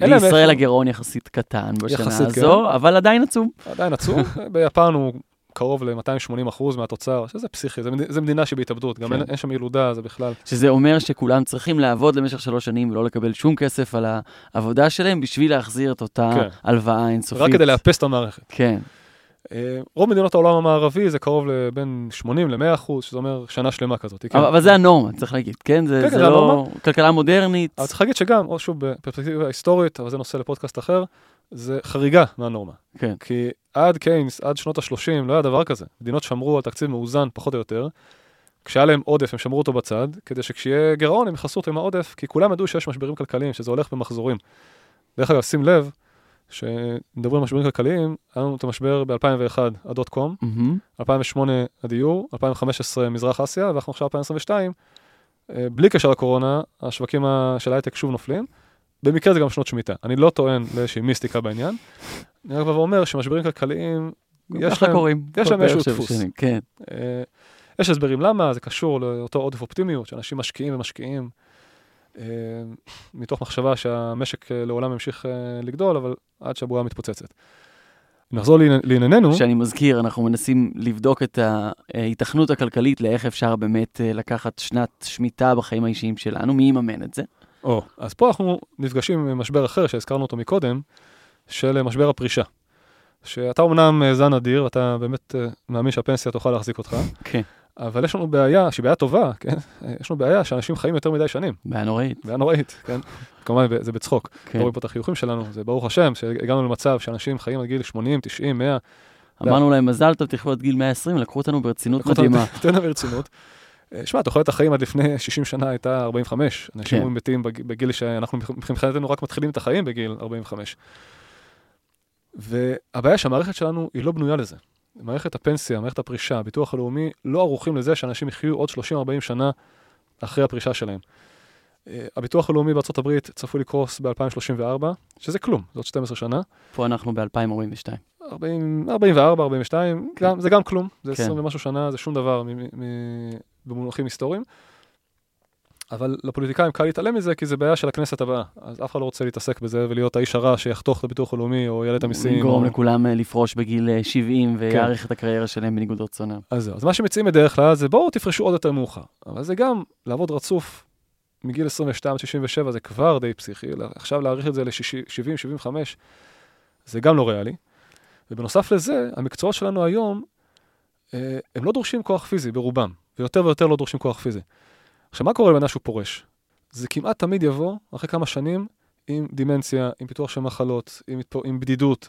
בישראל. הגירעון יחסית קטן בשנה יחסית, כן. הזו, אבל עדיין עצום. עדיין עצום, ביפן הוא קרוב ל-280 אחוז מהתוצר, שזה פסיכי, זה, מד... זה מדינה שבהתאבדות, גם כן. אין, אין שם ילודה, זה בכלל. שזה אומר שכולם צריכים לעבוד למשך שלוש שנים ולא לקבל שום כסף על העבודה שלהם בשביל להחזיר את אותה כן. הלוואה אינסופית. רק כדי לאפס את המערכת. כן, רוב מדינות העולם המערבי זה קרוב לבין 80 ל-100 אחוז, שזה אומר שנה שלמה כזאת. כן. אבל זה הנורמה, צריך להגיד, כן? זה כן, זה זה לא הנורמה. כלכלה מודרנית. אבל צריך להגיד שגם, או שוב בפרספקטיבה היסטורית, אבל זה נושא לפודקאסט אחר, זה חריגה מהנורמה. כן. כי עד קיינס, עד שנות ה-30, לא היה דבר כזה. מדינות שמרו על תקציב מאוזן פחות או יותר. כשהיה להם עודף, הם שמרו אותו בצד, כדי שכשיהיה גירעון, הם יכסו אותו עם העודף, כי כולם ידעו שיש משברים כלכליים, שזה הולך במחזורים. דרך אגב, שים לב, כשמדברים על משברים כלכליים, היה לנו את המשבר ב-2001, הדוט קום, מהמם. 2008 הדיור, 2015 מזרח אסיה, ואנחנו עכשיו 2022. אה, בלי קשר לקורונה, השווקים של ההייטק שוב נופלים. במקרה זה גם שנות שמיטה. אני לא טוען לאיזושהי מיסטיקה בעניין. אני רק בא ואומר שמשברים כלכליים, יש להם- קוראים. יש להם איזשהו דפוס. שנים, כן. אה, יש הסברים למה, זה קשור לאותו עודף אופטימיות, שאנשים משקיעים ומשקיעים, מתוך מחשבה שהמשק אה, לעולם ימשיך אה, לגדול, אבל עד שהבועה מתפוצצת. נחזור לעני- לענייננו, שאני מזכיר, אנחנו מנסים לבדוק את ההיתכנות הכלכלית לאיך אפשר באמת אה, לקחת שנת שמיטה בחיים האישיים שלנו, מי יממן את זה? או, אז פה אנחנו נפגשים עם משבר אחר שהזכרנו אותו מקודם, של אה, משבר הפרישה. שאתה אומנם אה, זן אדיר, ואתה באמת אה, מאמין שהפנסיה תוכל להחזיק אותך, כן. אבל יש לנו בעיה, שהיא בעיה טובה, כן? יש לנו בעיה שאנשים חיים יותר מדי שנים, בעיה נוראית. בעיה נוראית, כן? כמובן זה בצחוק, כן. לא רואים פה את החיוכים שלנו, זה ברוך השם שהגענו למצב שאנשים חיים עד גיל 80, 90, 100, אמרנו להם, מזל טוב, תחכו עד גיל 120, לקחו אותנו ברצינות לקחו אותנו- מדהימה. תן להם ברצינות. אה, שמע, תוחלת החיים עד לפני 60 שנה הייתה 45. אנשים כן. מתים בג- בגיל שאנחנו מבחינתנו רק מתחילים את החיים בגיל 45. והבעיה שהמערכת שלנו היא לא בנויה לזה. מערכת הפנסיה, מערכת הפרישה, הביטוח הלאומי, לא ערוכים לזה שאנשים יחיו עוד 30-40 שנה אחרי הפרישה שלהם. אה, הביטוח הלאומי הברית צפוי לקרוס ב-2034, שזה כלום, זאת 12 שנה. פה אנחנו ב-2042. 40, 44, 42, כן. גם, זה גם כלום, זה כן. 20 ומשהו שנה, זה שום דבר במונחים היסטוריים. אבל לפוליטיקאים קל להתעלם מזה, כי זה בעיה של הכנסת הבאה. אז אף אחד לא רוצה להתעסק בזה ולהיות האיש הרע שיחתוך את הביטוח הלאומי או יעלה את המיסים. יגרום או... לכולם אה, לפרוש בגיל אה, 70 ויאריך את הקריירה שלהם בניגוד רצונם. אז זהו, אז מה שמציעים בדרך כלל זה בואו תפרשו עוד יותר מאוחר. אבל זה גם לעבוד רצוף מגיל 22 עד 67 זה כבר די פסיכי, עכשיו להאריך את זה ל-70, 75, זה גם לא ריאלי. ובנוסף לזה, המקצועות שלנו היום, אה, הם לא דורשים כוח פיזי ברובם, ויותר ויותר לא דורשים כוח פיזי. עכשיו, מה קורה לבן שהוא פורש? זה כמעט תמיד יבוא, אחרי כמה שנים, עם דימנציה, עם פיתוח של מחלות, עם, עם בדידות.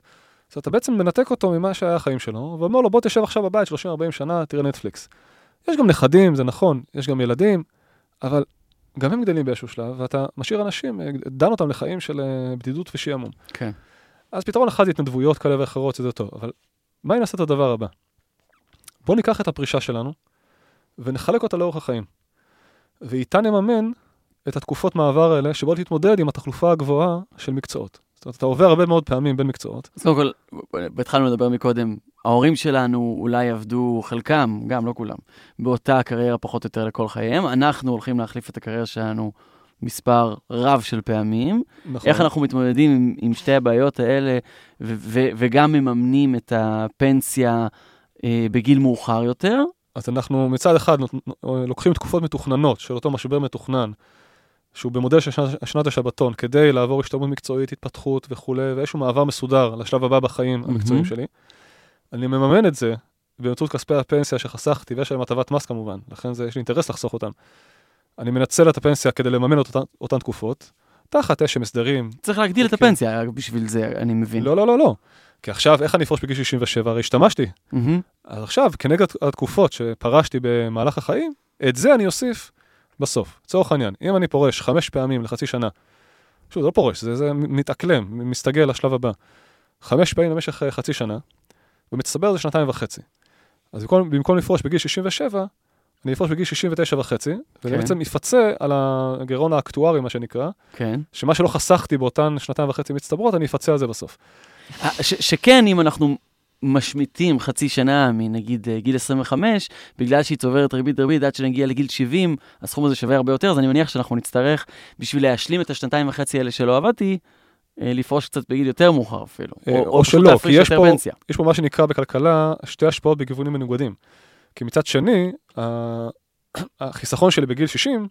אז אתה בעצם מנתק אותו ממה שהיה החיים שלו, ואומר לו, בוא תשב עכשיו בבית 30-40 שנה, תראה נטפליקס. יש גם נכדים, זה נכון, יש גם ילדים, אבל גם הם גדלים באיזשהו שלב, ואתה משאיר אנשים, דן אותם לחיים של אה, בדידות ושעמום. כן. אז פתרון אחד זה התנדבויות כאלה ואחרות, שזה טוב, אבל מה אם נעשה את הדבר הבא? בואו ניקח את הפרישה שלנו ונחלק אותה לאורך החיים. ואיתה נממן את התקופות מעבר האלה, שבו תתמודד עם התחלופה הגבוהה של מקצועות. זאת אומרת, אתה עובר הרבה מאוד פעמים בין מקצועות. אז קודם כל, התחלנו לדבר מקודם, ההורים שלנו אולי עבדו, חלקם, גם לא כולם, באותה קריירה פחות או יותר לכל חייהם. אנחנו הולכים להחליף את הקריירה שלנו מספר רב של פעמים. נכון. איך אנחנו מתמודדים עם, עם שתי הבעיות האלה, ו- ו- וגם מממנים את הפנסיה אה, בגיל מאוחר יותר. אז אנחנו מצד אחד לוקחים תקופות מתוכננות של אותו משבר מתוכנן, שהוא במודל של שנת, שנת השבתון, כדי לעבור השתלמות מקצועית, התפתחות וכולי, ואיזשהו מעבר מסודר לשלב הבא בחיים המקצועיים מהמם. שלי. אני מממן את זה באמצעות כספי הפנסיה שחסכתי, ויש להם הטבת מס כמובן, לכן זה, יש לי אינטרס לחסוך אותם. אני מנצל את הפנסיה כדי לממן אותן, אותן תקופות, תחת איזשהם הסדרים. צריך להגדיל את אוקיי. הפנסיה בשביל זה, אני מבין. לא, לא, לא, לא. כי עכשיו, איך אני אפרוש בגיל 67? הרי השתמשתי. מהמם. אז עכשיו, כנגד התקופות שפרשתי במהלך החיים, את זה אני אוסיף בסוף. לצורך העניין, אם אני פורש חמש פעמים לחצי שנה, שוב, זה לא פורש, זה, זה מתאקלם, מסתגל לשלב הבא. חמש פעמים במשך אה, חצי שנה, ומצטבר זה שנתיים וחצי. אז במקום, במקום לפרוש בגיל 67, אני אפרוש בגיל 69 וחצי, וזה כן. בעצם יפצה על הגירעון האקטוארי, מה שנקרא, כן. שמה שלא חסכתי באותן שנתיים וחצי מצטברות, אני אפצה על זה בסוף. אה, ש- שכן, אם אנחנו משמיטים חצי שנה מנגיד אה, גיל 25, בגלל שהיא צוברת ריבית דריבית עד שנגיע לגיל 70, הסכום הזה שווה הרבה יותר, אז אני מניח שאנחנו נצטרך, בשביל להשלים את השנתיים וחצי האלה שלא עבדתי, אה, לפרוש קצת בגיל יותר מאוחר אפילו. או, או פשוט שלא, כי יש פה- פנסיה. יש פה מה שנקרא בכלכלה שתי השפעות בכיוונים מנוגדים. כי מצד שני, החיסכון שלי בגיל 60,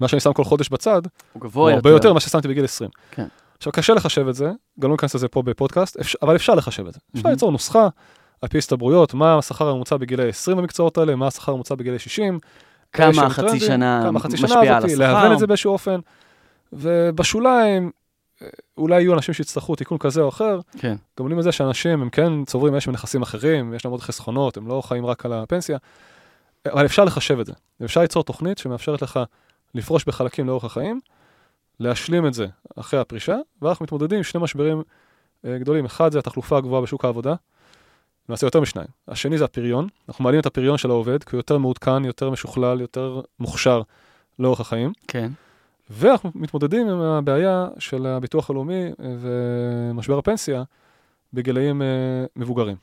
מה שאני שם כל חודש בצד, הוא הוא גבוה הרבה יותר ממה ששמתי בגיל 20. כן. עכשיו, קשה לחשב את זה, גם לא ניכנס לזה פה בפודקאסט, אפש- אבל אפשר לחשב את זה. אפשר מהמם. ליצור נוסחה על פי הסתברויות, מה השכר הממוצע בגילי 20 במקצועות האלה, מה השכר הממוצע בגילי 60, כמה החצי טרנדים, שנה כמה שנה משפיעה על הזאתי, השכר. להבין את זה באיזשהו אופן, ובשוליים, אה, אולי יהיו אנשים שיצטרכו תיקון כזה או אחר, כן. גומלים לזה שאנשים הם כן צוברים איזשהם נכסים אחרים, יש להם עוד חסכונות, הם לא חיים רק על הפנסיה, אבל אפשר לחשב את זה. אפשר ליצור תוכנית שמאפשרת לך לפרוש בחלקים לאורך החיים, להשלים את זה אחרי הפרישה, ואנחנו מתמודדים עם שני משברים אה, גדולים. אחד זה התחלופה הגבוהה בשוק העבודה, למעשה יותר משניים. השני זה הפריון, אנחנו מעלים את הפריון של העובד, כי הוא יותר מעודכן, יותר משוכלל, יותר מוכשר לאורך החיים. כן. ואנחנו מתמודדים עם הבעיה של הביטוח הלאומי אה, ומשבר הפנסיה בגילאים אה, מבוגרים.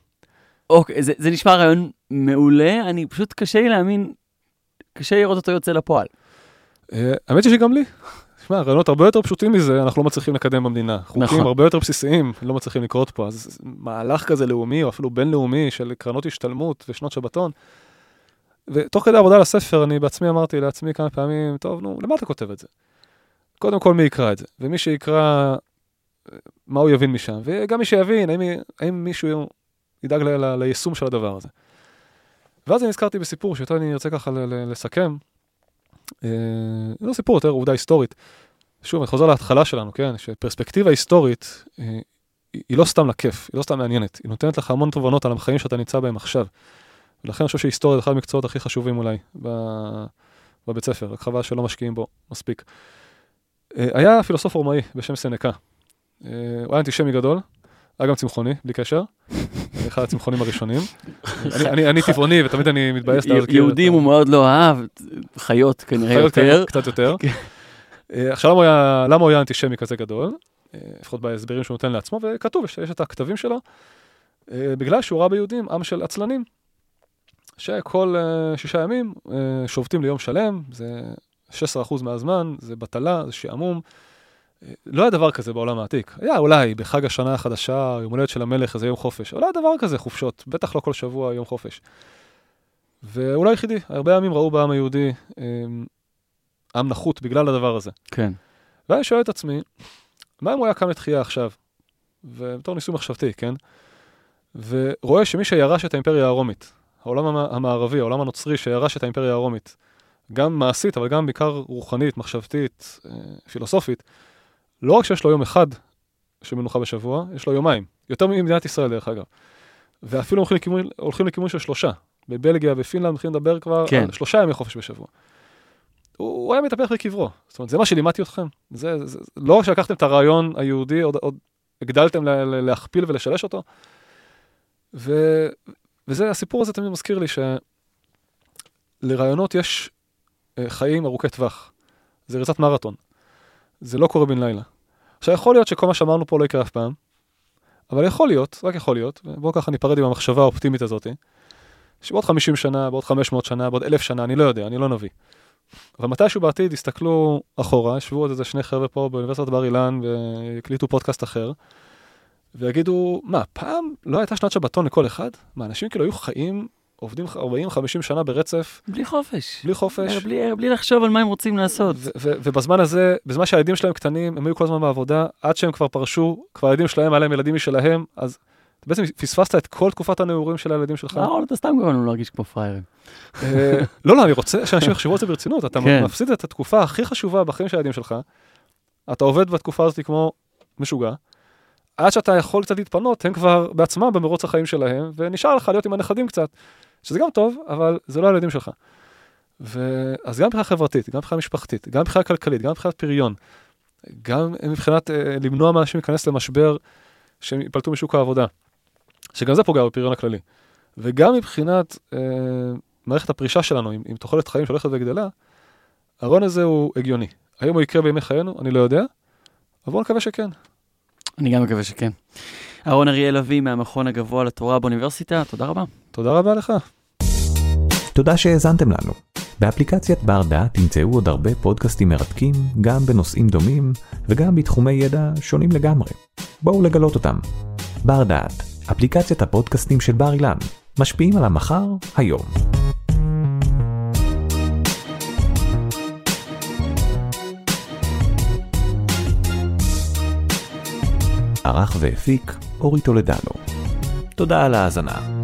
אוקיי, זה, זה נשמע רעיון מעולה, אני פשוט קשה לי להאמין, קשה לראות אותו יוצא לפועל. האמת היא שגם לי. תשמע, רעיונות הרבה יותר פשוטים מזה אנחנו לא מצליחים לקדם במדינה. חוקים נכון. הרבה יותר בסיסיים לא מצליחים לקרות פה. אז מהלך כזה לאומי או אפילו בינלאומי של קרנות השתלמות ושנות שבתון. ותוך כדי עבודה על הספר אני בעצמי אמרתי לעצמי כמה פעמים, טוב, נו, למה אתה כותב את זה? קודם כל מי יקרא את זה, ומי שיקרא, מה הוא יבין משם, וגם מי שיבין, האם, האם מישהו ידאג ל, ל, ליישום של הדבר הזה. ואז אני נזכרתי בסיפור שאותו אני ארצה ככה ל, ל, לסכם. אה, זה לא סיפור יותר עובדה היסטורית. שוב, אני חוזר להתחלה שלנו, כן? שפרספקטיבה היסטורית אה, היא, לא סתם לכיף, היא לא סתם מעניינת, היא נותנת לך המון תובנות על החיים שאתה נמצא בהם עכשיו. ולכן אני חושב שהיסטוריה זה אחד המקצועות הכי חשובים אולי בבית ספר, רק חבל שלא משקיעים בו מספיק. אה, היה פילוסוף רומאי בשם סנקה. אה, הוא היה אנטישמי גדול, היה גם צמחוני, בלי קשר. אחד הצמחונים הראשונים. אני- טבעוני ותמיד אני מתבאס להזכיר. יהודים הוא מאוד לא אהב, חיות כנראה יותר. קצת יותר. כן. אה, עכשיו, למה הוא היה- אנטישמי כזה גדול? אה, לפחות בהסברים שהוא נותן לעצמו, וכתוב, יש את הכתבים שלו, אה, בגלל שהוא ראה ביהודים עם של עצלנים, שכל שישה ימים שובתים ליום שלם, זה 16% מהזמן, זה בטלה, זה שעמום. לא היה דבר כזה בעולם העתיק. היה אולי בחג השנה החדשה, יום הולדת של המלך, איזה יום חופש. אבל לא היה דבר כזה חופשות, בטח לא כל שבוע יום חופש. והוא לא היחידי, הרבה עמים ראו בעם היהודי אה, עם נחות בגלל הדבר הזה. כן. ואני שואל את עצמי, מה אם הוא היה קם לתחייה עכשיו? ובתור ניסוי מחשבתי, כן? ורואה שמי שירש את האימפריה הרומית, העולם המ- המערבי, העולם הנוצרי שירש את האימפריה הרומית, גם מעשית, אבל גם בעיקר רוחנית, מחשבתית, אה, פילוסופית, לא רק שיש לו יום אחד של מנוחה בשבוע, יש לו יומיים. יותר ממדינת ישראל, דרך אגב. ואפילו הולכים לכיוון, הולכים לכיוון של שלושה. בבלגיה, בפינלנד, מתחילים לדבר כבר כן. על שלושה ימי חופש בשבוע. הוא, הוא היה מתהפך בקברו. זאת אומרת, זה מה שלימדתי אתכם. זה, זה, לא רק שלקחתם את הרעיון היהודי, עוד, עוד הגדלתם לה, לה, להכפיל ולשלש אותו. ו, וזה, הסיפור הזה תמיד מזכיר לי שלרעיונות יש אה, חיים ארוכי טווח. זה ריצת מרתון. זה לא קורה בן לילה. עכשיו, יכול להיות שכל מה שאמרנו פה לא יקרה אף פעם, אבל יכול להיות, רק יכול להיות, ובואו ככה ניפרד עם המחשבה האופטימית הזאת, שבעוד 50 שנה, בעוד 500 שנה, בעוד 1,000 שנה, אני לא יודע, אני לא נביא. אבל מתישהו בעתיד יסתכלו אחורה, ישבו עוד איזה שני חבר'ה פה באוניברסיטת בר אילן ויקליטו פודקאסט אחר, ויגידו, מה, פעם לא הייתה שנת שבתון לכל אחד? מה, אנשים כאילו היו חיים, עובדים 40-50 שנה ברצף, בלי חופש. בלי חופש, בלי, בלי לחשוב על מה הם רוצים לעשות. ו- ו- ובזמן הזה, בזמן שהילדים שלהם קטנים, הם היו כל הזמן בעבודה, עד שהם כבר פרשו, כבר הילדים שלהם, היה להם ילדים משלהם, אז בעצם פספסת את כל תקופת הנעורים של הילדים שלך. לא, אתה סתם גורם לנו להרגיש כמו פראיירים. אה, לא, לא, אני רוצה שאנשים יחשבו על זה ברצינות, אתה כן. מפסיד את התקופה הכי חשובה בחיים של הילדים שלך, אתה עובד בתקופה הזאת כמו משוגע, עד שאתה יכול קצת להתפנות, הם כבר בעצמם במרוץ החיים שלהם, ונשאר לך להיות עם הנכדים קצת, שזה גם טוב, אבל זה לא הילדים שלך. ו... אז גם מבחינה חברתית, גם מבחינה משפחתית, גם מבחינה כלכלית, גם מבחינת פריון, גם מבחינת אה, למנוע מאנשים להיכנס למשבר שהם ייפלטו משוק העבודה, שגם זה פוגע בפריון הכללי. וגם מבחינת אה, מערכת הפרישה שלנו, עם, עם תוחלת חיים שהולכת וגדלה, הרעיון הזה הוא הגיוני. האם הוא יקרה בימי חיינו? אני לא יודע, אבל בואו נקווה שכן. אני גם מקווה שכן. אהרון אריאל אבי מהמכון הגבוה לתורה באוניברסיטה, תודה רבה. תודה רבה לך. תודה שהאזנתם לנו. באפליקציית בר דעת תמצאו עוד הרבה פודקאסטים מרתקים, גם בנושאים דומים וגם בתחומי ידע שונים לגמרי. בואו לגלות אותם. בר דעת, אפליקציית הפודקאסטים של בר אילן, משפיעים על המחר, היום. ערך והפיק אורי טולדנו. תודה על ההאזנה.